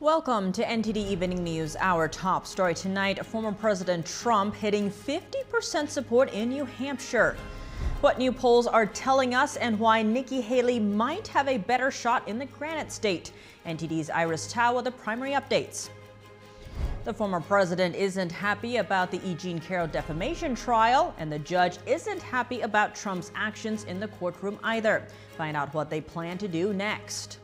Welcome to NTD Evening News. Our top story tonight former President Trump hitting 50% support in New Hampshire. What new polls are telling us and why Nikki Haley might have a better shot in the Granite State. NTD's Iris Tao with the primary updates. The former president isn't happy about the E. Jean Carroll defamation trial, and the judge isn't happy about Trump's actions in the courtroom either. Find out what they plan to do next.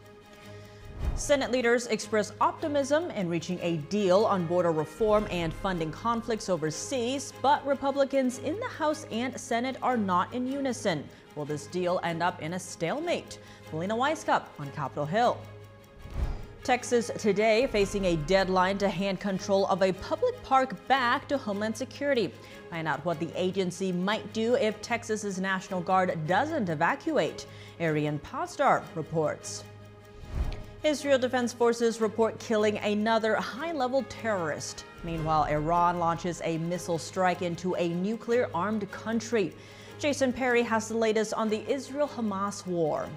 Senate leaders express optimism in reaching a deal on border reform and funding conflicts overseas, but Republicans in the House and Senate are not in unison. Will this deal end up in a stalemate? Melina Wisecup on Capitol Hill. Texas today facing a deadline to hand control of a public park back to Homeland Security. Find out what the agency might do if Texas's National Guard doesn't evacuate. Arian Pasdar reports. Israel Defense Forces report killing another high level terrorist. Meanwhile, Iran launches a missile strike into a nuclear armed country. Jason Perry has the latest on the Israel Hamas war.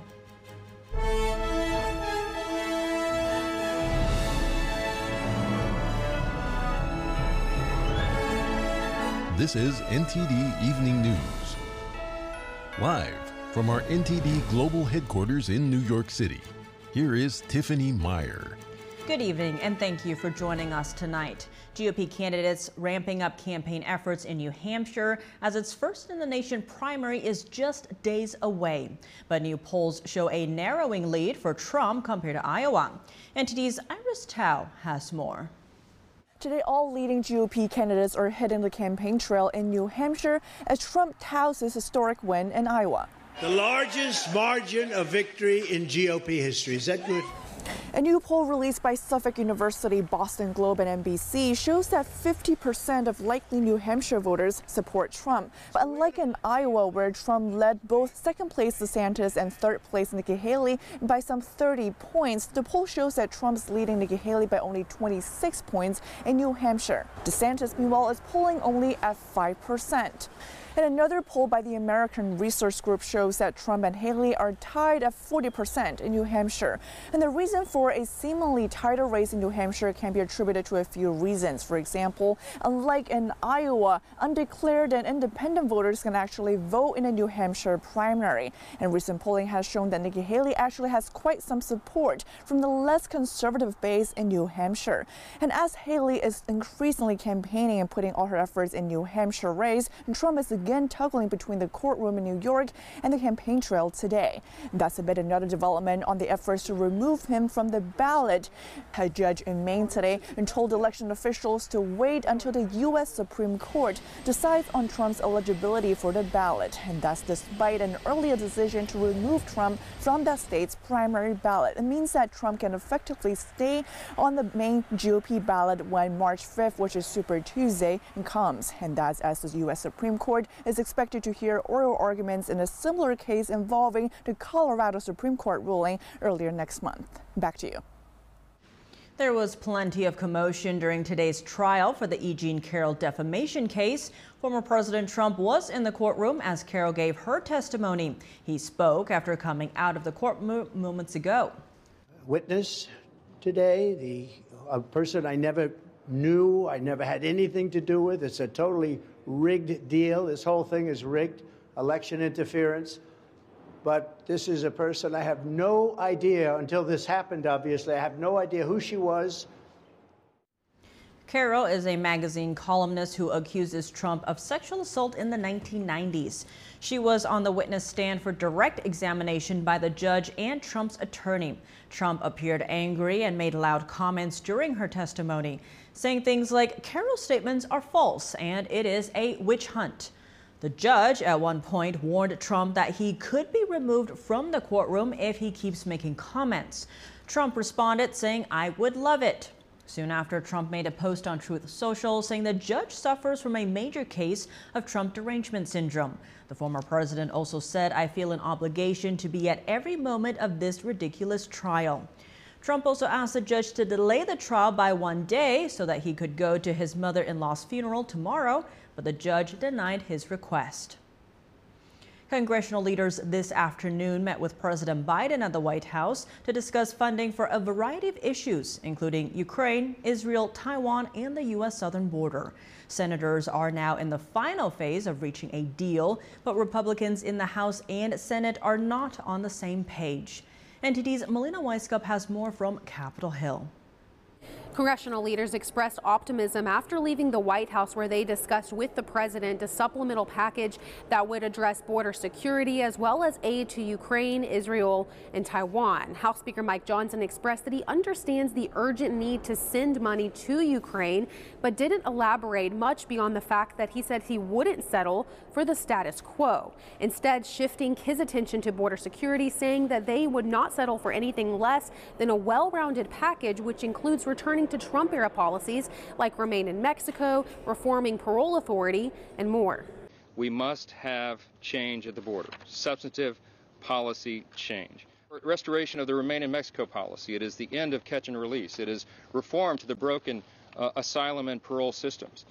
This is NTD Evening News. Live from our NTD Global Headquarters in New York City. Here is Tiffany Meyer. Good evening, and thank you for joining us tonight. GOP candidates ramping up campaign efforts in New Hampshire as its first in the nation primary is just days away. But new polls show a narrowing lead for Trump compared to Iowa. NTD's Iris Tao has more. Today, all leading GOP candidates are hitting the campaign trail in New Hampshire as Trump touts his historic win in Iowa. The largest margin of victory in GOP history. Is that good? A new poll released by Suffolk University, Boston Globe, and NBC shows that 50% of likely New Hampshire voters support Trump. But unlike in Iowa, where Trump led both second place DeSantis and third place Nikki Haley by some 30 points, the poll shows that Trump's leading Nikki Haley by only 26 points in New Hampshire. DeSantis, meanwhile, is polling only at 5%. And another poll by the American Research Group shows that Trump and Haley are tied at 40% in New Hampshire. And the reason for a seemingly tighter race in New Hampshire can be attributed to a few reasons. For example, unlike in Iowa, undeclared and independent voters can actually vote in a New Hampshire primary. And recent polling has shown that Nikki Haley actually has quite some support from the less conservative base in New Hampshire. And as Haley is increasingly campaigning and putting all her efforts in New Hampshire race, Trump is again tugging between the courtroom in New York and the campaign trail today. That's a bit another development on the efforts to remove him from the ballot. A judge in Maine today told election officials to wait until the U.S. Supreme Court decides on Trump's eligibility for the ballot. And that's despite an earlier decision to remove Trump from that state's primary ballot. It means that Trump can effectively stay on the Maine GOP ballot when March 5th, which is Super Tuesday, comes. And that's as the U.S. Supreme Court is expected to hear oral arguments in a similar case involving the Colorado Supreme Court ruling earlier next month. Back to you. There was plenty of commotion during today's trial for the E. Jean Carroll defamation case. Former President Trump was in the courtroom as Carroll gave her testimony. He spoke after coming out of the court mo moments ago. Witness today, the a person I never knew, I never had anything to do with. It's a totally rigged deal. This whole thing is rigged, election interference. But this is a person I have no idea until this happened, obviously. I have no idea who she was. Carroll is a magazine columnist who accuses Trump of sexual assault in the 1990s. She was on the witness stand for direct examination by the judge and Trump's attorney. Trump appeared angry and made loud comments during her testimony, saying things like Carroll's statements are false and it is a witch hunt. The judge at one point warned Trump that he could be removed from the courtroom if he keeps making comments. Trump responded saying, I would love it. Soon after, Trump made a post on Truth Social saying the judge suffers from a major case of Trump derangement syndrome. The former president also said, I feel an obligation to be at every moment of this ridiculous trial. Trump also asked the judge to delay the trial by one day so that he could go to his mother in law's funeral tomorrow, but the judge denied his request. Congressional leaders this afternoon met with President Biden at the White House to discuss funding for a variety of issues, including Ukraine, Israel, Taiwan, and the U.S. southern border. Senators are now in the final phase of reaching a deal, but Republicans in the House and Senate are not on the same page. NTD's Melina Wisecup has more from Capitol Hill. Congressional leaders expressed optimism after leaving the White House, where they discussed with the president a supplemental package that would address border security as well as aid to Ukraine, Israel, and Taiwan. House Speaker Mike Johnson expressed that he understands the urgent need to send money to Ukraine, but didn't elaborate much beyond the fact that he said he wouldn't settle for the status quo. Instead, shifting his attention to border security, saying that they would not settle for anything less than a well rounded package, which includes returning to Trump era policies like remain in Mexico, reforming parole authority, and more. We must have change at the border, substantive policy change. Restoration of the Remain in Mexico policy. It is the end of catch and release. It is reform to the broken uh, asylum and parole systems.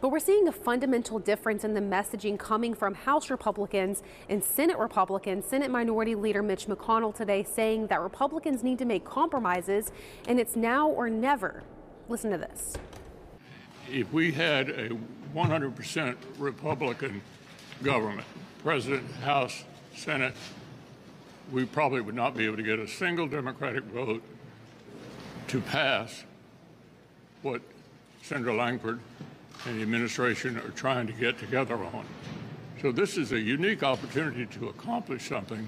But we're seeing a fundamental difference in the messaging coming from House Republicans and Senate Republicans. Senate Minority Leader Mitch McConnell today saying that Republicans need to make compromises and it's now or never. Listen to this. If we had a 100% Republican government, President, House, Senate, we probably would not be able to get a single Democratic vote to pass what Senator Lankford and the administration are trying to get together on. So this is a unique opportunity to accomplish something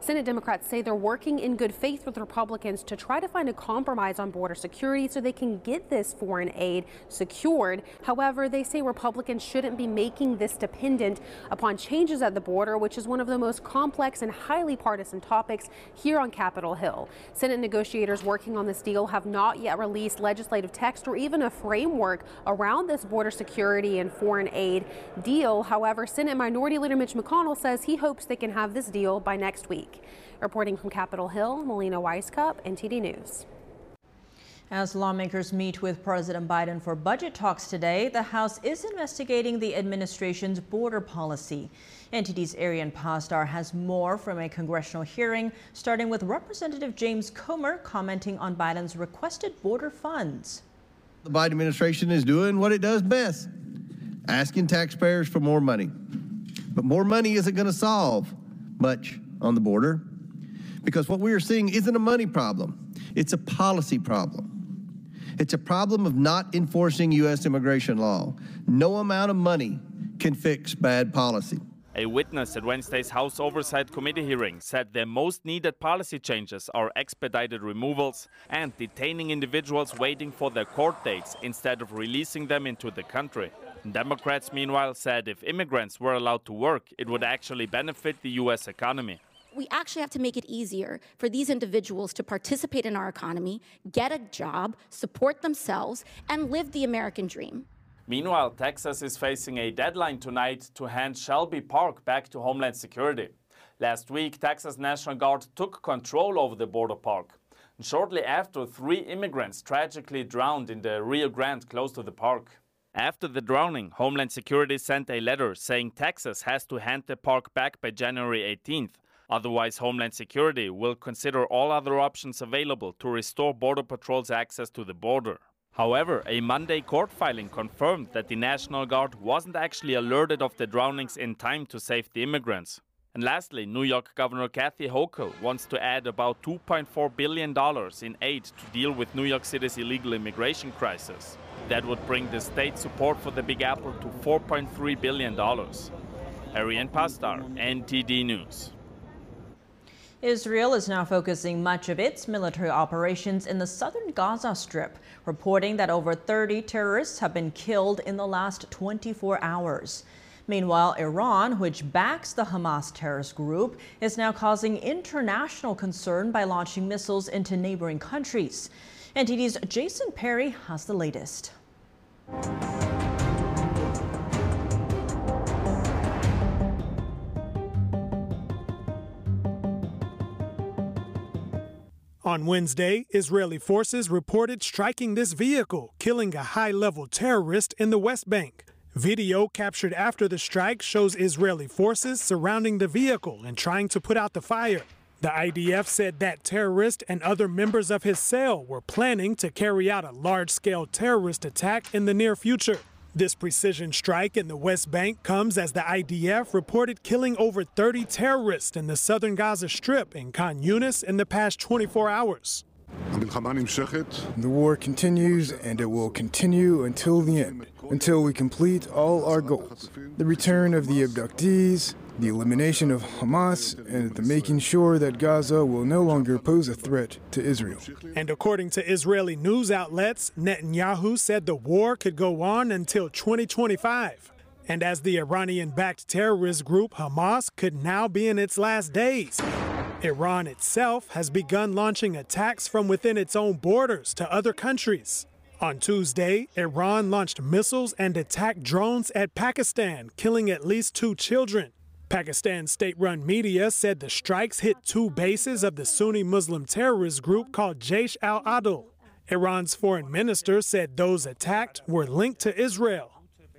Senate Democrats say they're working in good faith with Republicans to try to find a compromise on border security so they can get this foreign aid secured. However, they say Republicans shouldn't be making this dependent upon changes at the border, which is one of the most complex and highly partisan topics here on Capitol Hill. Senate negotiators working on this deal have not yet released legislative text or even a framework around this border security and foreign aid deal. However, Senate Minority Leader Mitch McConnell says he hopes they can have this deal by next week. Reporting from Capitol Hill, Melina Wisecup, NTD News. As lawmakers meet with President Biden for budget talks today, the House is investigating the administration's border policy. NTD's Arian Pasdar has more from a congressional hearing, starting with Representative James Comer commenting on Biden's requested border funds. The Biden administration is doing what it does best asking taxpayers for more money. But more money isn't going to solve much on the border because what we are seeing isn't a money problem, it's a policy problem. It's a problem of not enforcing U.S. immigration law. No amount of money can fix bad policy. A witness at Wednesday's House Oversight Committee hearing said the most needed policy changes are expedited removals and detaining individuals waiting for their court dates instead of releasing them into the country. Democrats, meanwhile, said if immigrants were allowed to work, it would actually benefit the U.S. economy we actually have to make it easier for these individuals to participate in our economy, get a job, support themselves, and live the American dream. Meanwhile, Texas is facing a deadline tonight to hand Shelby Park back to Homeland Security. Last week, Texas National Guard took control over the border park. Shortly after, three immigrants tragically drowned in the Rio Grande close to the park. After the drowning, Homeland Security sent a letter saying Texas has to hand the park back by January 18th. Otherwise, Homeland Security will consider all other options available to restore Border Patrol's access to the border. However, a Monday court filing confirmed that the National Guard wasn't actually alerted of the drownings in time to save the immigrants. And lastly, New York Governor Kathy Hochul wants to add about $2.4 billion in aid to deal with New York City's illegal immigration crisis. That would bring the state support for the Big Apple to $4.3 billion. Ariane Pasdar, NTD News. Israel is now focusing much of its military operations in the southern Gaza Strip, reporting that over 30 terrorists have been killed in the last 24 hours. Meanwhile, Iran, which backs the Hamas terrorist group, is now causing international concern by launching missiles into neighboring countries. NTD's Jason Perry has the latest. On Wednesday, Israeli forces reported striking this vehicle, killing a high level terrorist in the West Bank. Video captured after the strike shows Israeli forces surrounding the vehicle and trying to put out the fire. The IDF said that terrorist and other members of his cell were planning to carry out a large scale terrorist attack in the near future. This precision strike in the West Bank comes as the IDF reported killing over 30 terrorists in the southern Gaza Strip in Khan Yunis in the past 24 hours. The war continues and it will continue until the end, until we complete all our goals. The return of the abductees, the elimination of Hamas, and the making sure that Gaza will no longer pose a threat to Israel. And according to Israeli news outlets, Netanyahu said the war could go on until 2025. And as the Iranian backed terrorist group Hamas could now be in its last days. Iran itself has begun launching attacks from within its own borders to other countries. On Tuesday, Iran launched missiles and attacked drones at Pakistan, killing at least two children. Pakistan state run media said the strikes hit two bases of the Sunni Muslim terrorist group called Jaish al Adl. Iran's foreign minister said those attacked were linked to Israel.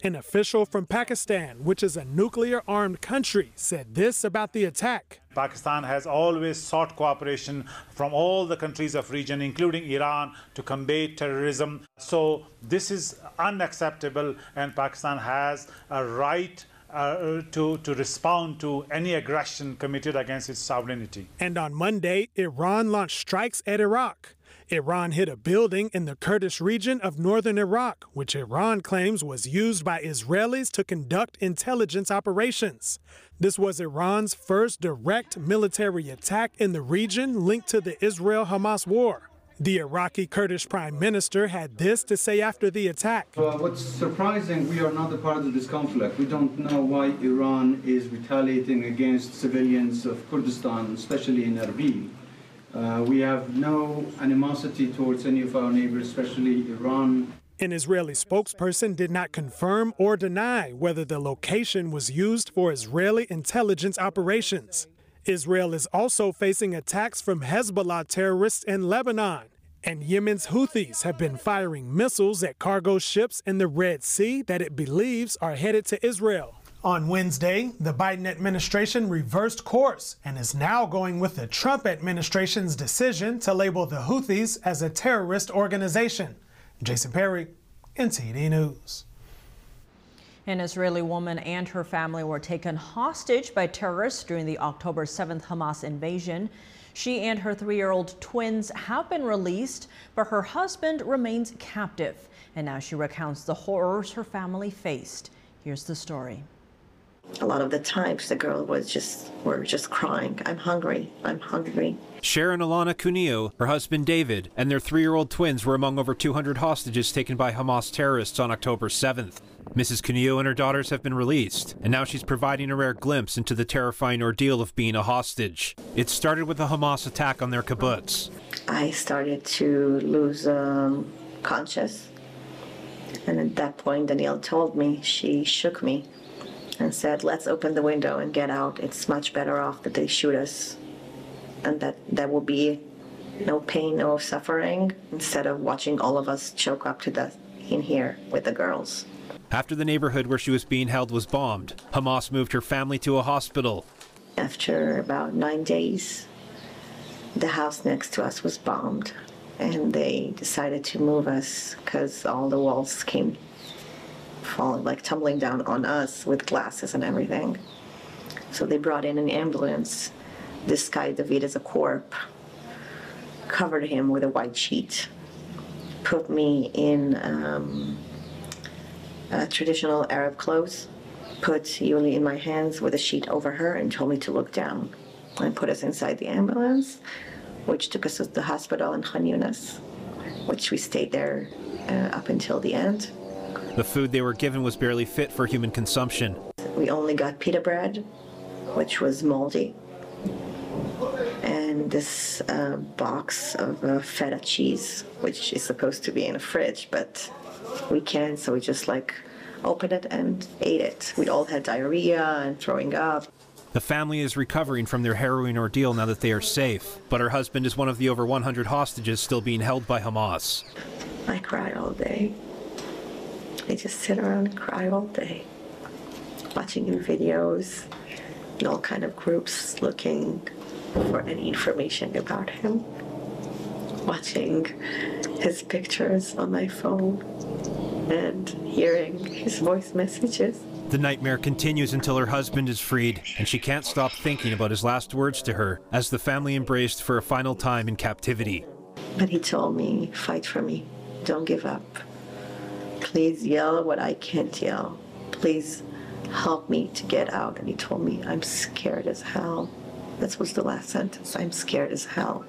An official from Pakistan, which is a nuclear armed country, said this about the attack. Pakistan has always sought cooperation from all the countries of the region, including Iran, to combat terrorism. So this is unacceptable, and Pakistan has a right uh, to, to respond to any aggression committed against its sovereignty. And on Monday, Iran launched strikes at Iraq. Iran hit a building in the Kurdish region of northern Iraq, which Iran claims was used by Israelis to conduct intelligence operations. This was Iran's first direct military attack in the region linked to the Israel Hamas war. The Iraqi Kurdish prime minister had this to say after the attack. Uh, what's surprising, we are not a part of this conflict. We don't know why Iran is retaliating against civilians of Kurdistan, especially in Erbil. Uh, we have no animosity towards any of our neighbors, especially Iran. An Israeli spokesperson did not confirm or deny whether the location was used for Israeli intelligence operations. Israel is also facing attacks from Hezbollah terrorists in Lebanon. And Yemen's Houthis have been firing missiles at cargo ships in the Red Sea that it believes are headed to Israel. On Wednesday, the Biden administration reversed course and is now going with the Trump administration's decision to label the Houthis as a terrorist organization. Jason Perry, NTD News. An Israeli woman and her family were taken hostage by terrorists during the October 7th Hamas invasion. She and her three year old twins have been released, but her husband remains captive. And now she recounts the horrors her family faced. Here's the story a lot of the times the girl was just were just crying i'm hungry i'm hungry sharon aloni cunio her husband david and their three-year-old twins were among over 200 hostages taken by hamas terrorists on october 7th mrs cunio and her daughters have been released and now she's providing a rare glimpse into the terrifying ordeal of being a hostage it started with a hamas attack on their kibbutz i started to lose um, conscious and at that point danielle told me she shook me and said, let's open the window and get out. It's much better off that they shoot us and that there will be no pain, no suffering, instead of watching all of us choke up to death in here with the girls. After the neighborhood where she was being held was bombed, Hamas moved her family to a hospital. After about nine days, the house next to us was bombed, and they decided to move us because all the walls came falling, like tumbling down on us with glasses and everything. So they brought in an ambulance. Guy, David, is a corpse, covered him with a white sheet, put me in um, traditional Arab clothes, put Yuli in my hands with a sheet over her, and told me to look down, and put us inside the ambulance, which took us to the hospital in Khan Yunis, which we stayed there uh, up until the end. The food they were given was barely fit for human consumption. We only got pita bread, which was moldy, and this uh, box of uh, feta cheese, which is supposed to be in a fridge, but we can't, so we just like opened it and ate it. We'd all had diarrhea and throwing up. The family is recovering from their harrowing ordeal now that they are safe, but her husband is one of the over 100 hostages still being held by Hamas. I cried all day I just sit around and cry all day, watching in videos in all kind of groups looking for any information about him, watching his pictures on my phone and hearing his voice messages. The nightmare continues until her husband is freed, and she can't stop thinking about his last words to her as the family embraced for a final time in captivity. But he told me, fight for me, don't give up. Please yell what I can't yell. Please help me to get out. And he told me, I'm scared as hell. That was the last sentence. I'm scared as hell.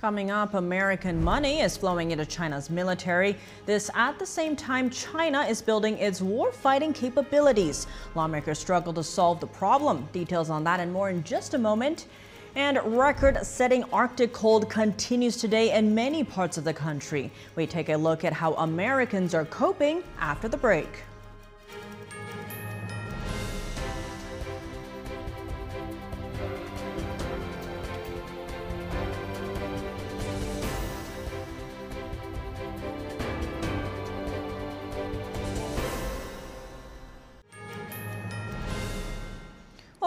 Coming up, American money is flowing into China's military. This at the same time China is building its war-fighting capabilities. Lawmakers struggle to solve the problem. Details on that and more in just a moment. And record-setting Arctic cold continues today in many parts of the country. We take a look at how Americans are coping after the break.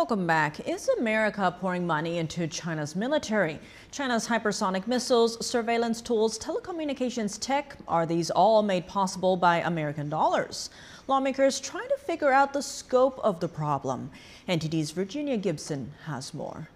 Welcome back. Is America pouring money into China's military? China's hypersonic missiles, surveillance tools, telecommunications tech, are these all made possible by American dollars? Lawmakers trying to figure out the scope of the problem. NTD's Virginia Gibson has more.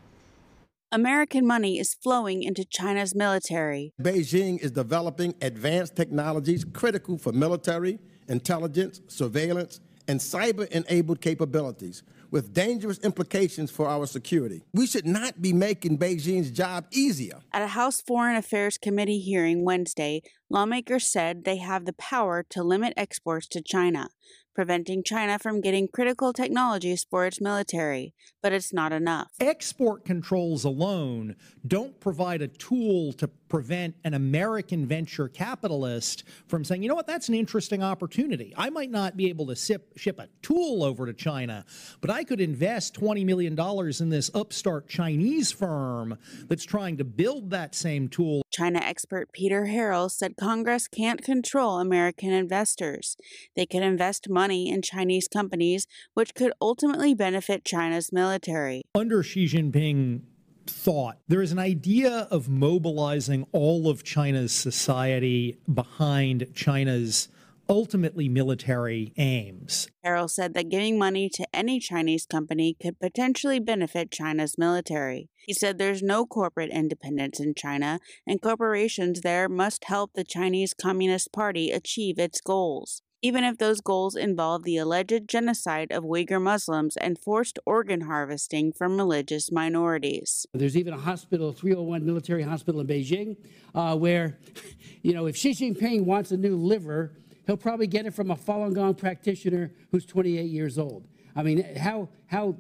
American money is flowing into China's military. Beijing is developing advanced technologies critical for military, intelligence, surveillance, and cyber enabled capabilities with dangerous implications for our security. We should not be making Beijing's job easier. At a House Foreign Affairs Committee hearing Wednesday, lawmakers said they have the power to limit exports to China, preventing China from getting critical technologies for its military, but it's not enough. Export controls alone don't provide a tool to prevent an American venture capitalist from saying, you know what, that's an interesting opportunity. I might not be able to ship, ship a tool over to China, but I could invest $20 million in this upstart Chinese firm that's trying to build that same tool. China expert Peter Harrell said Congress can't control American investors. They could invest money in Chinese companies, which could ultimately benefit China's military. Under Xi Jinping, thought. There is an idea of mobilizing all of China's society behind China's ultimately military aims. Harrell said that giving money to any Chinese company could potentially benefit China's military. He said there's no corporate independence in China, and corporations there must help the Chinese Communist Party achieve its goals even if those goals involve the alleged genocide of Uyghur Muslims and forced organ harvesting from religious minorities. There's even a hospital, 301 military hospital in Beijing, uh, where, you know, if Xi Jinping wants a new liver, he'll probably get it from a Falun Gong practitioner who's 28 years old. I mean, how how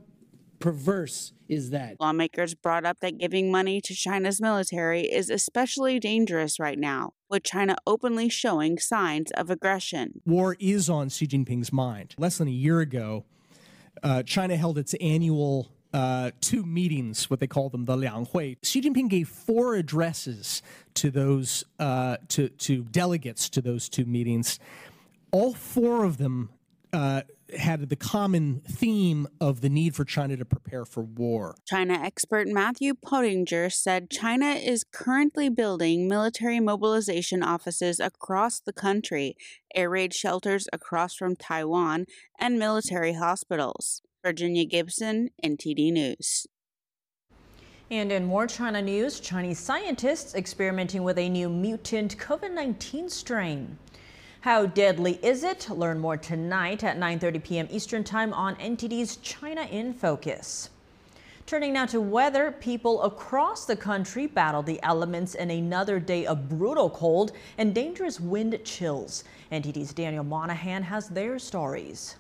perverse is that? Lawmakers brought up that giving money to China's military is especially dangerous right now, with China openly showing signs of aggression. War is on Xi Jinping's mind. Less than a year ago, uh, China held its annual uh, two meetings, what they call them, the Liang Hui. Xi Jinping gave four addresses to those uh, to to delegates to those two meetings. All four of them uh, had the common theme of the need for China to prepare for war. China expert Matthew Pottinger said China is currently building military mobilization offices across the country, air raid shelters across from Taiwan, and military hospitals. Virginia Gibson, NTD News. And in more China news, Chinese scientists experimenting with a new mutant COVID 19 strain. How deadly is it? Learn more tonight at 9:30 p.m. Eastern Time on NTD's China in Focus. Turning now to weather, people across the country battle the elements in another day of brutal cold and dangerous wind chills. NTD's Daniel Monahan has their stories.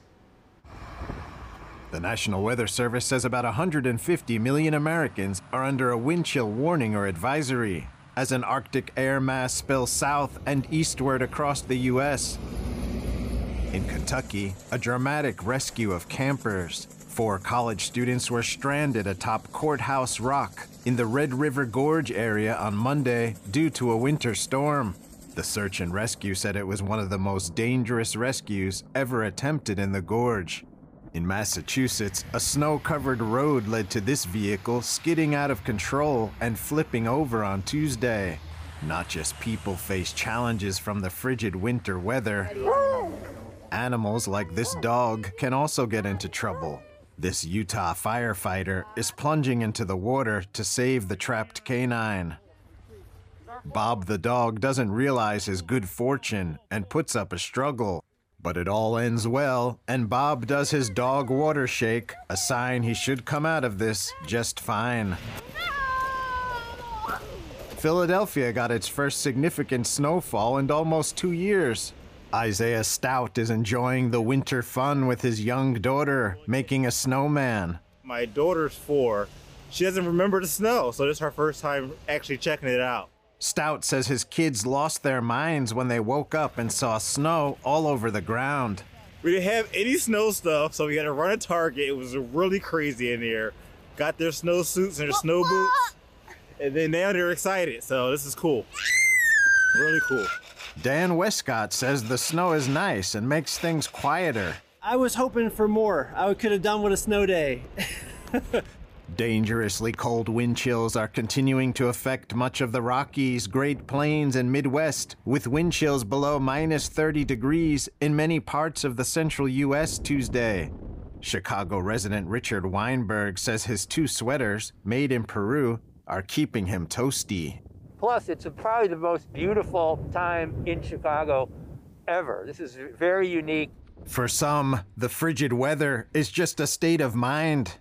The National Weather Service says about 150 million Americans are under a wind chill warning or advisory as an Arctic air mass spills south and eastward across the U.S. In Kentucky, a dramatic rescue of campers. Four college students were stranded atop Courthouse Rock in the Red River Gorge area on Monday due to a winter storm. The search and rescue said it was one of the most dangerous rescues ever attempted in the gorge. In Massachusetts, a snow covered road led to this vehicle skidding out of control and flipping over on Tuesday. Not just people face challenges from the frigid winter weather, animals like this dog can also get into trouble. This Utah firefighter is plunging into the water to save the trapped canine. Bob the dog doesn't realize his good fortune and puts up a struggle. But it all ends well, and Bob does his dog water shake, a sign he should come out of this just fine. Philadelphia got its first significant snowfall in almost two years. Isaiah Stout is enjoying the winter fun with his young daughter, making a snowman. My daughter's four. She doesn't remember the snow, so this is her first time actually checking it out. Stout says his kids lost their minds when they woke up and saw snow all over the ground. We didn't have any snow stuff, so we had to run a Target. It was really crazy in here. Got their snow suits and their snow boots, and then now they're excited. So this is cool. Really cool. Dan Westcott says the snow is nice and makes things quieter. I was hoping for more. I could have done with a snow day. Dangerously cold wind chills are continuing to affect much of the Rockies, Great Plains, and Midwest, with wind chills below minus 30 degrees in many parts of the central U.S. Tuesday. Chicago resident Richard Weinberg says his two sweaters, made in Peru, are keeping him toasty. Plus, it's probably the most beautiful time in Chicago ever. This is very unique. For some, the frigid weather is just a state of mind,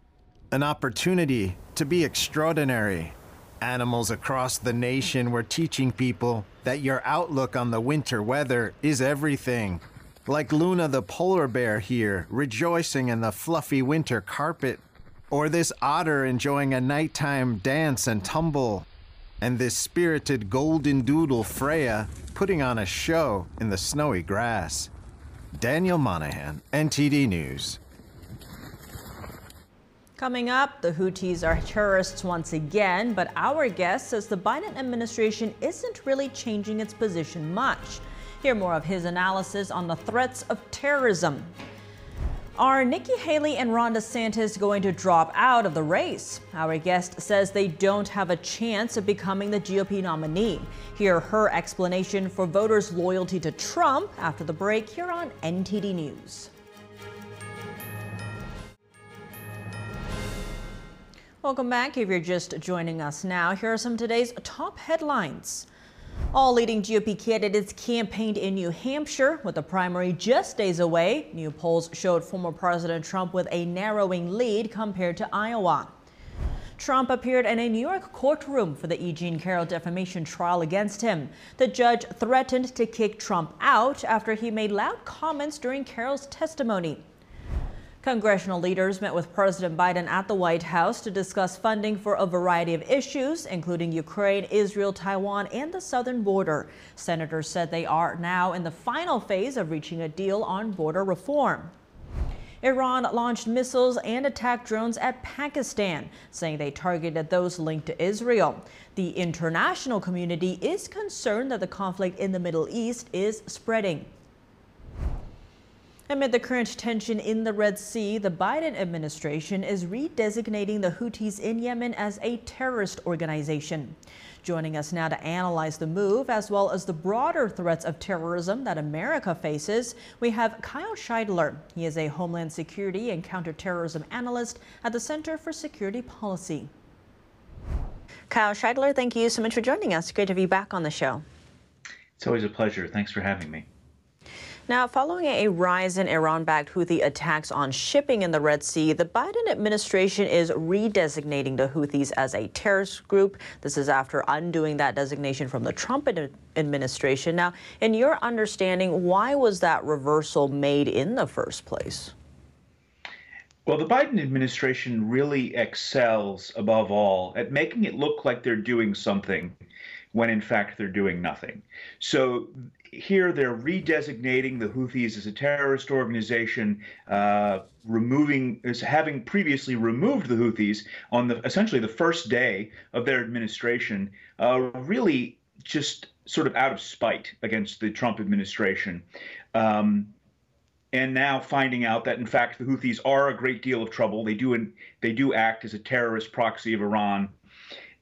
an opportunity to be extraordinary. Animals across the nation were teaching people that your outlook on the winter weather is everything. Like Luna the polar bear here, rejoicing in the fluffy winter carpet, or this otter enjoying a nighttime dance and tumble, and this spirited golden doodle Freya putting on a show in the snowy grass. Daniel Monahan, NTD News. Coming up, the Houthis are terrorists once again, but our guest says the Biden administration isn't really changing its position much. Hear more of his analysis on the threats of terrorism. Are Nikki Haley and Ron DeSantis going to drop out of the race? Our guest says they don't have a chance of becoming the GOP nominee. Hear her explanation for voters' loyalty to Trump after the break here on NTD News. Welcome back. If you're just joining us now, here are some today's top headlines. All leading GOP candidates campaigned in New Hampshire with the primary just days away. New polls showed former President Trump with a narrowing lead compared to Iowa. Trump appeared in a New York courtroom for the E. Jean Carroll defamation trial against him. The judge threatened to kick Trump out after he made loud comments during Carroll's testimony. Congressional leaders met with President Biden at the White House to discuss funding for a variety of issues, including Ukraine, Israel, Taiwan, and the southern border. Senators said they are now in the final phase of reaching a deal on border reform. Iran launched missiles and attack drones at Pakistan, saying they targeted those linked to Israel. The international community is concerned that the conflict in the Middle East is spreading. Amid the current tension in the Red Sea, the Biden administration is redesignating the Houthis in Yemen as a terrorist organization. Joining us now to analyze the move, as well as the broader threats of terrorism that America faces, we have Kyle Shideler. He is a Homeland Security and Counterterrorism Analyst at the Center for Security Policy. Kyle Shideler, thank you so much for joining us. Great to be back on the show. It's always a pleasure. Thanks for having me. Now, following a rise in Iran backed Houthi attacks on shipping in the Red Sea, the Biden administration is redesignating the Houthis as a terrorist group. This is after undoing that designation from the Trump administration. Now, in your understanding, why was that reversal made in the first place? Well, the Biden administration really excels above all at making it look like they're doing something when in fact they're doing nothing. So here they're redesignating the Houthis as a terrorist organization, uh, removing as having previously removed the Houthis on the essentially the first day of their administration, uh, really just sort of out of spite against the Trump administration. Um, and now finding out that in fact the Houthis are a great deal of trouble. They do they do act as a terrorist proxy of Iran,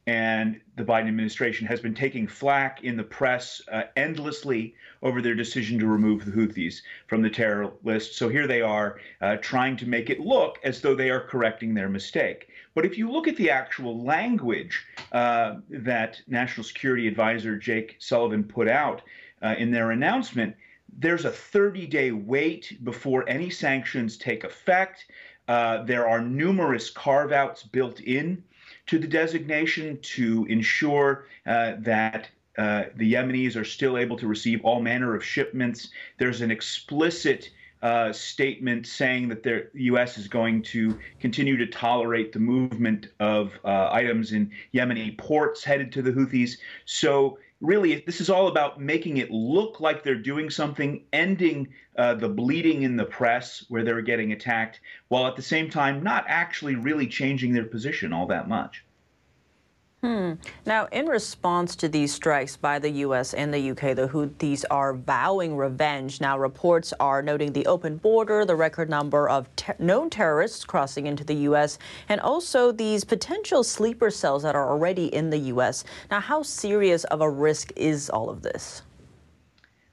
and the Biden administration has been taking flack in the press uh, endlessly over their decision to remove the Houthis from the terror list. So here they are uh, trying to make it look as though they are correcting their mistake. But if you look at the actual language uh, that National Security Advisor Jake Sullivan put out uh, in their announcement, there's a 30 day wait before any sanctions take effect. Uh, there are numerous carve outs built in to the designation to ensure uh, that uh, the Yemenis are still able to receive all manner of shipments. There's an explicit uh, statement saying that the U.S. is going to continue to tolerate the movement of uh, items in Yemeni ports headed to the Houthis. So really, this is all about making it look like they're doing something, ending uh, the bleeding in the press where they're getting attacked, while at the same time not actually really changing their position all that much. Hmm. Now, in response to these strikes by the U.S. and the U.K., the Houthis are vowing revenge. Now, reports are noting the open border, the record number of ter known terrorists crossing into the U.S., and also these potential sleeper cells that are already in the U.S. Now, how serious of a risk is all of this?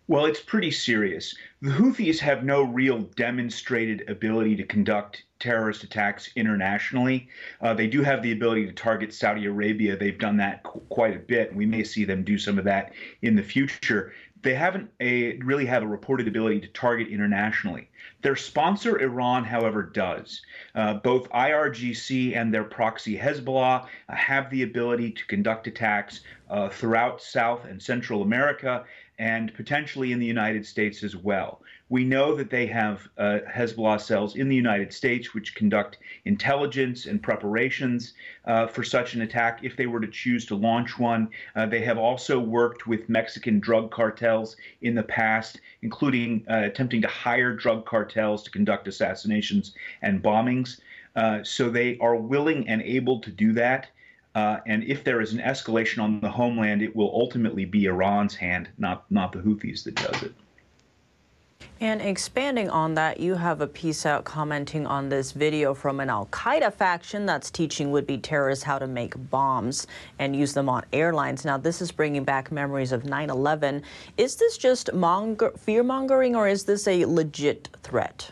Well, it's pretty serious. The Houthis have no real demonstrated ability to conduct terrorist attacks internationally. Uh, they do have the ability to target Saudi Arabia. They've done that qu- quite a bit. We may see them do some of that in the future. They haven't a, really have a reported ability to target internationally. Their sponsor, Iran, however, does. Uh, both IRGC and their proxy Hezbollah uh, have the ability to conduct attacks uh, throughout South and Central America and potentially in the United States as well. We know that they have uh, Hezbollah cells in the United States which conduct intelligence and preparations uh, for such an attack if they were to choose to launch one. Uh, they have also worked with Mexican drug cartels in the past, including uh, attempting to hire drug cartels to conduct assassinations and bombings. Uh, so they are willing and able to do that. Uh, and if there is an escalation on the homeland, it will ultimately be Iran's hand, not not the Houthis, that does it. And expanding on that, you have a piece out commenting on this video from an Al Qaeda faction that's teaching would be terrorists how to make bombs and use them on airlines. Now, this is bringing back memories of 9 11. Is this just monger- fear mongering or is this a legit threat?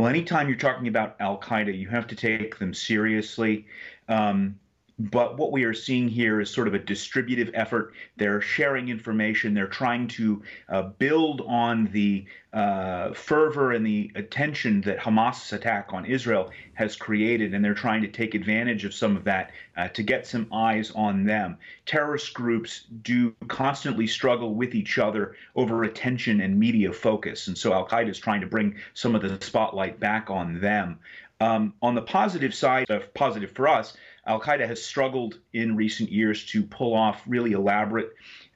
Well, anytime you're talking about Al Qaeda, you have to take them seriously. Um, but what we are seeing here is sort of a distributive effort. They're sharing information. They're trying to uh, build on the uh, fervor and the attention that Hamas's attack on Israel has created, and they're trying to take advantage of some of that uh, to get some eyes on them. Terrorist groups do constantly struggle with each other over attention and media focus, and so Al Qaeda is trying to bring some of the spotlight back on them. Um, on the positive side, of positive for us, Al Qaeda has struggled in recent years to pull off really elaborate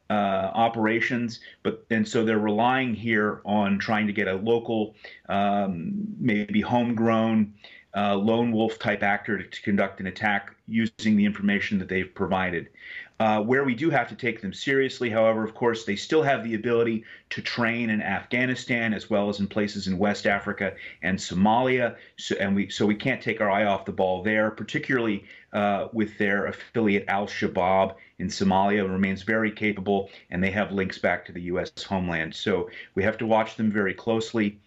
uh, operations, but and so they're relying here on trying to get a local, um, maybe homegrown, uh, lone wolf type actor to, to, conduct an attack using the information that they've provided. Uh, where we do have to take them seriously, however, of course, they still have the ability to train in Afghanistan as well as in places in West Africa and Somalia. So, and we so we can't take our eye off the ball there, particularly uh, with their affiliate Al Shabaab in Somalia remains very capable, and they have links back to the U.S. homeland. So we have to watch them very closely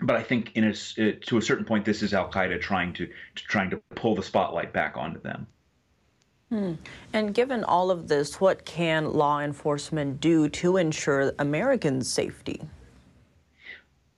but I think in a, to a certain point, this is Al Qaeda trying to, to, trying to pull the spotlight back onto them. Hmm. And given all of this, what can law enforcement do to ensure Americans' safety?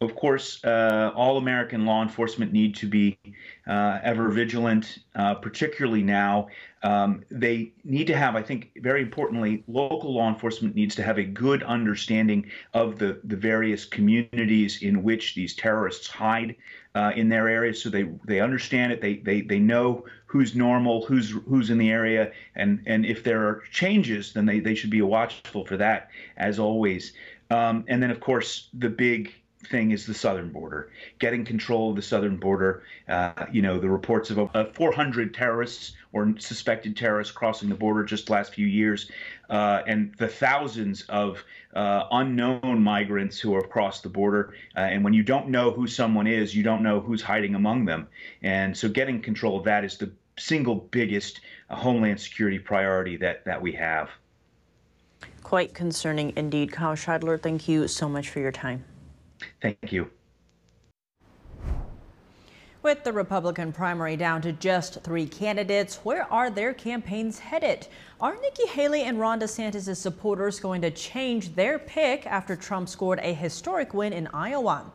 Of course, uh, all American law enforcement need to be uh, ever vigilant, uh, particularly now. Um, they need to have, I think, very importantly, local law enforcement needs to have a good understanding of the, the various communities in which these terrorists hide uh, in their areas, so they they understand it. They they they know who's normal, who's who's in the area, and and if there are changes, then they they should be watchful for that as always. Um, and then of course the big thing is the southern border, getting control of the southern border. Uh, you know, the reports of uh, 400 terrorists or suspected terrorists crossing the border just last few years, uh, and the thousands of uh, unknown migrants who have crossed the border. Uh, and when you don't know who someone is, you don't know who's hiding among them. And so, getting control of that is the single biggest uh, homeland security priority that that we have. Quite concerning indeed. Kyle Shideler, thank you so much for your time. Thank you. With the Republican primary down to just three candidates, where are their campaigns headed? Are Nikki Haley and Ron DeSantis' supporters going to change their pick after Trump scored a historic win in Iowa?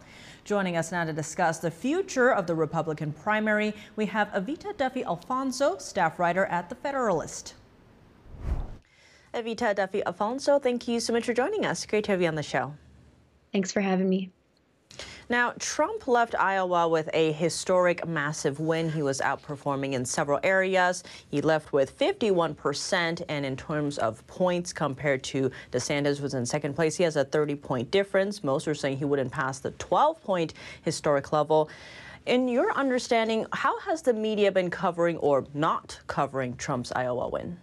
Joining us now to discuss the future of the Republican primary, we have Evita Duffy Alfonso, staff writer at The Federalist. Evita Duffy Alfonso, thank you so much for joining us. Great to have you on the show. Thanks for having me. Now, Trump left Iowa with a historic massive win. He was outperforming in several areas. He left with 51%, and in terms of points compared to DeSantis, was in second place. He has a 30 point difference. Most are saying he wouldn't pass the 12 point historic level. In your understanding, how has the media been covering or not covering Trump's Iowa win?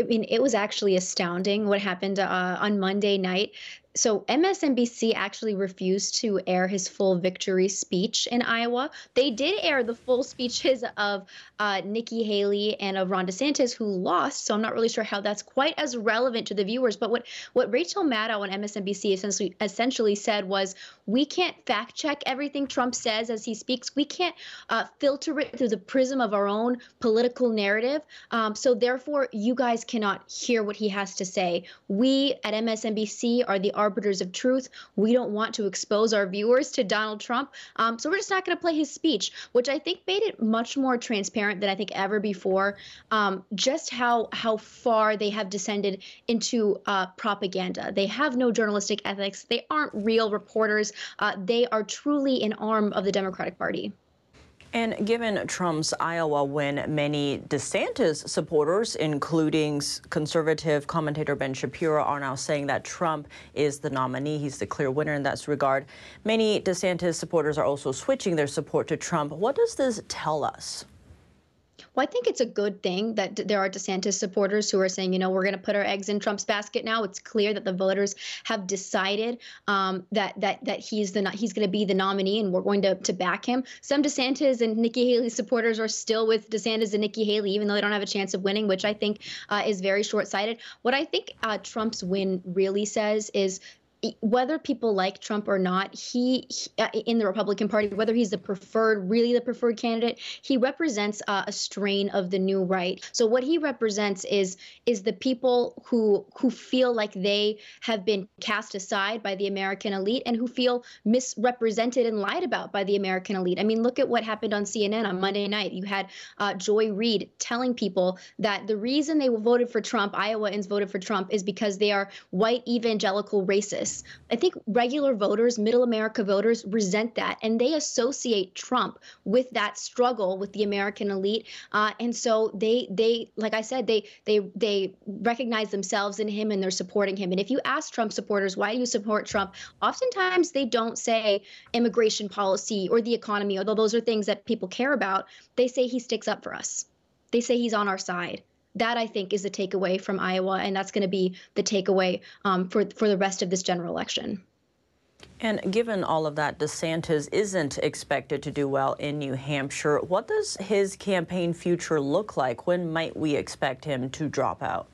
I mean, it was actually astounding what happened uh, on Monday night so MSNBC actually refused to air his full victory speech in Iowa. They did air the full speeches of uh, Nikki Haley and of Ron DeSantis, who lost. So I'm not really sure how that's quite as relevant to the viewers. But what what Rachel Maddow on MSNBC essentially essentially said was, we can't fact check everything Trump says as he speaks. We can't uh, filter it through the prism of our own political narrative. Um, so therefore, you guys cannot hear what he has to say. We at MSNBC are the arbiters of truth. We don't want to expose our viewers to Donald Trump. Um, so we're just not going to play his speech, which I think made it much more transparent than I think ever before. Um, just how how far they have descended into uh, propaganda. They have no journalistic ethics. They aren't real reporters. Uh, they are truly an arm of the Democratic Party. And given Trump's Iowa win, many DeSantis supporters, including conservative commentator Ben Shapiro, are now saying that Trump is the nominee. He's the clear winner in that regard. Many DeSantis supporters are also switching their support to Trump. What does this tell us? Well, I think it's a good thing that there are DeSantis supporters who are saying, you know, we're going to put our eggs in Trump's basket now. It's clear that the voters have decided um, that that that he's the he's going to be the nominee, and we're going to to back him. Some DeSantis and Nikki Haley supporters are still with DeSantis and Nikki Haley, even though they don't have a chance of winning, which I think uh, is very short-sighted. What I think uh, Trump's win really says is whether people like Trump or not, he, he, uh, in the Republican Party, whether he's the preferred, really the preferred candidate, he represents uh, a strain of the new right. So what he represents is is the people who who feel like they have been cast aside by the American elite and who feel misrepresented and lied about by the American elite. I mean, look at what happened on CNN on Monday night. You had uh, Joy Reid telling people that the reason they voted for Trump, Iowans voted for Trump, is because they are white evangelical racists. I think regular voters, middle America voters, resent that and they associate Trump with that struggle with the American elite. Uh, and so they they like I said, they they they recognize themselves in him and they're supporting him. And if you ask Trump supporters why do you support Trump, oftentimes they don't say immigration policy or the economy, although those are things that people care about. They say he sticks up for us. They say he's on our side that I think is the takeaway from Iowa, and that's going to be the takeaway um, for for the rest of this general election. And given all of that, DeSantis isn't expected to do well in New Hampshire. What does his campaign future look like? When might we expect him to drop out?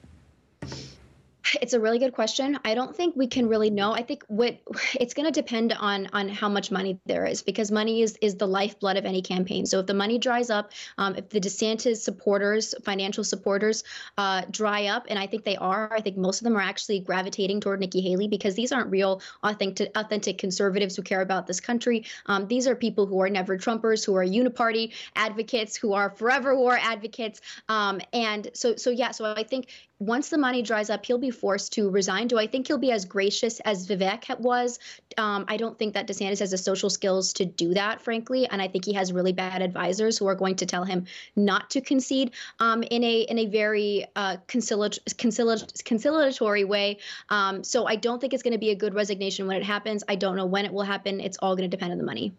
It's a really good question. I don't think we can really know. I think what it's going to depend on on how much money there is because money is is the lifeblood of any campaign. So if the money dries up, um, if the DeSantis supporters, financial supporters, uh, dry up, and I think they are, I think most of them are actually gravitating toward Nikki Haley because these aren't real authentic authentic conservatives who care about this country. Um, these are people who are never Trumpers, who are uniparty advocates, who are forever war advocates, um, and so so yeah. So I think once the money dries up, he'll be forced to resign. Do I think he'll be as gracious as Vivek was? Um, I don't think that DeSantis has the social skills to do that, frankly, and I think he has really bad advisors who are going to tell him not to concede um, in a in a very uh, conciliatory way. Um, so I don't think it's going to be a good resignation when it happens. I don't know when it will happen. It's all going to depend on the money.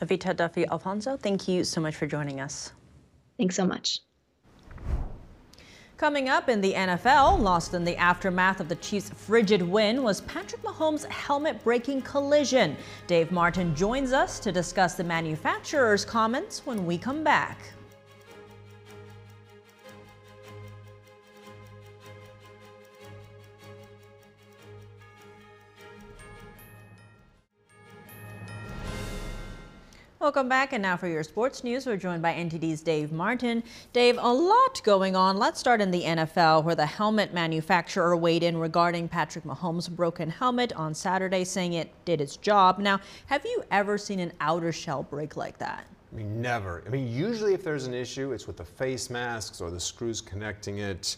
Evita Duffy Alfonso, thank you so much for joining us. Thanks so much. Coming up in the NFL, lost in the aftermath of the Chiefs' frigid win was Patrick Mahomes' helmet breaking collision. Dave Martin joins us to discuss the manufacturer's comments when we come back. Welcome back, and now for your sports news, we're joined by NTD's Dave Martin. Dave, a lot going on. Let's start in the NFL, where the helmet manufacturer weighed in regarding Patrick Mahomes' broken helmet on Saturday, saying it did its job. Now, have you ever seen an outer shell break like that? I mean, never. I mean, usually if there's an issue, it's with the face masks or the screws connecting it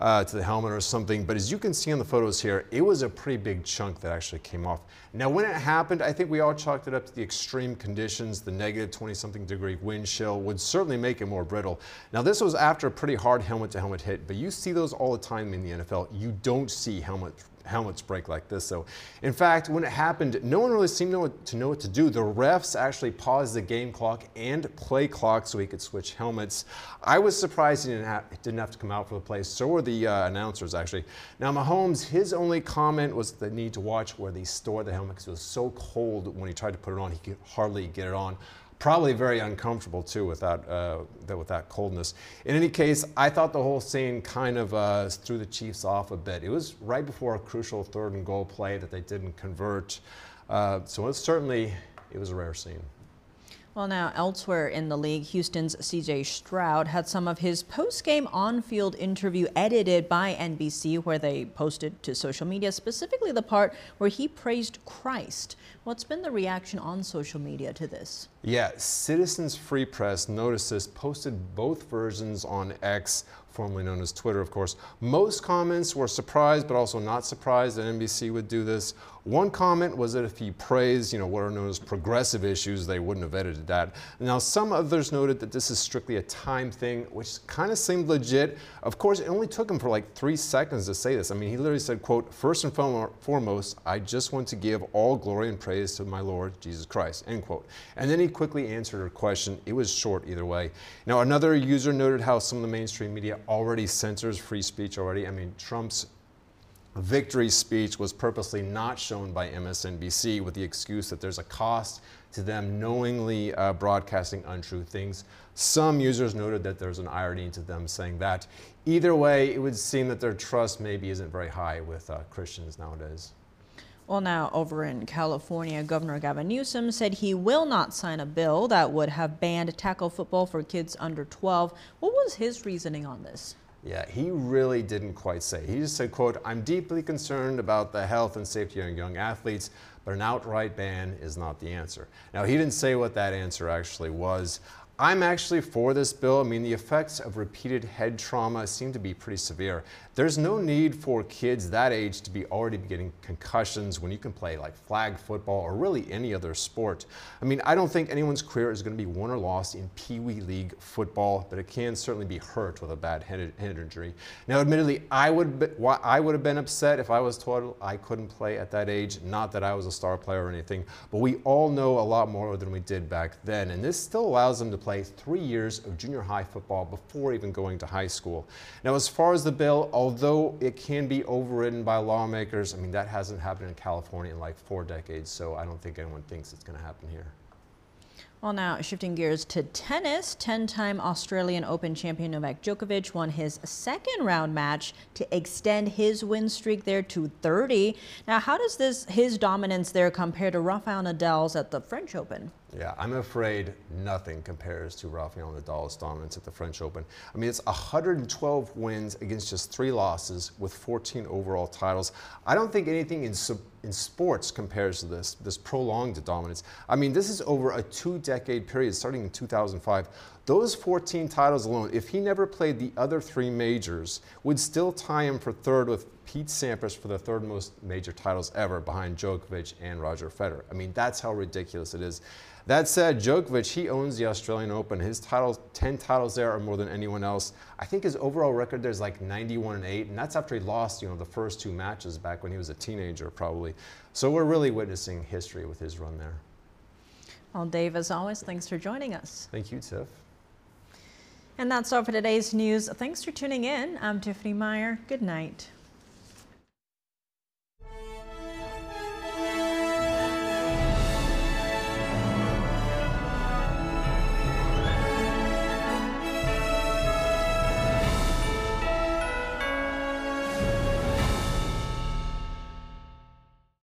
uh, to the helmet or something. But as you can see in the photos here, it was a pretty big chunk that actually came off. Now, when it happened, I think we all chalked it up to the extreme conditions. The negative 20 something degree wind chill would certainly make it more brittle. Now, this was after a pretty hard helmet to helmet hit, but you see those all the time in the NFL. You don't see helmet helmets break like this. So, in fact, when it happened, no one really seemed to know, what, to do. The refs actually paused the game clock and play clock so he could switch helmets. I was surprised he didn't have, didn't have to come out for the play. So were the uh, announcers, actually. Now, Mahomes, his only comment was the need to watch where they store the helmet because it was so cold when he tried to put it on, he could hardly get it on probably very uncomfortable too with that, uh, with that coldness. In any case, I thought the whole scene kind of uh, threw the Chiefs off a bit. It was right before a crucial third and goal play that they didn't convert. Uh, so it certainly, it was a rare scene. Well, now elsewhere in the league, Houston's CJ Stroud had some of his post-game on-field interview edited by NBC, where they posted to social media, specifically the part where he praised Christ. What's been the reaction on social media to this? Yeah, Citizens Free Press noticed this, posted both versions on X formerly known as Twitter, of course. Most comments were surprised, but also not surprised that NBC would do this. One comment was that if he praised, you know, what are known as progressive issues, they wouldn't have edited that. Now, some others noted that this is strictly a time thing, which kind of seemed legit. Of course, it only took him for like three seconds to say this. I mean, he literally said, quote, first and foremost, I just want to give all glory and praise to my Lord Jesus Christ, end quote. And then he quickly answered her question. It was short either way. Now, another user noted how some of the mainstream media already censors free speech already. I mean, Trump's victory speech was purposely not shown by MSNBC with the excuse that there's a cost to them knowingly uh, broadcasting untrue things. Some users noted that there's an irony to them saying that. Either way, it would seem that their trust maybe isn't very high with uh, Christians nowadays. Well, now over in California, Governor Gavin Newsom said he will not sign a bill that would have banned tackle football for kids under 12. What was his reasoning on this? Yeah, he really didn't quite say. He just said, quote, I'm deeply concerned about the health and safety of young athletes, but an outright ban is not the answer. Now, he didn't say what that answer actually was. I'm actually for this bill. I mean, the effects of repeated head trauma seem to be pretty severe. There's no need for kids that age to be already getting concussions when you can play like flag football or really any other sport. I mean, I don't think anyone's career is going to be won or lost in Pee Wee League football, but it can certainly be hurt with a bad head, injury. Now, admittedly, I would, be, I would have been upset if I was told I couldn't play at that age. Not that I was a star player or anything, but we all know a lot more than we did back then. And this still allows them to play three years of junior high football before even going to high school. Now, as far as the bill, although it can be overridden by lawmakers, I mean, that hasn't happened in California in like four decades, so I don't think anyone thinks it's going to happen here. Well, now shifting gears to tennis, 10 time Australian Open champion Novak Djokovic won his second round match to extend his win streak there to 30. Now, how does this his dominance there compare to Rafael Nadal's at the French Open? Yeah, I'm afraid nothing compares to Rafael Nadal's dominance at the French Open. I mean, it's 112 wins against just three losses with 14 overall titles. I don't think anything in, in sports compares to this, this prolonged dominance. I mean, this is over a two decade period starting in 2005. Those 14 titles alone, if he never played the other three majors, would still tie him for third with Pete Sampras for the third most major titles ever behind Djokovic and Roger Federer. I mean, that's how ridiculous it is. That said, Djokovic, he owns the Australian Open. His titles, 10 titles there are more than anyone else. I think his overall record there's like 91 and 8, and that's after he lost, you know, the first two matches back when he was a teenager, probably. So we're really witnessing history with his run there. Well, Dave, as always, thanks for joining us. Thank you, Tiff. And that's all for today's news. Thanks for tuning in. I'm Tiffany Meier. Good night.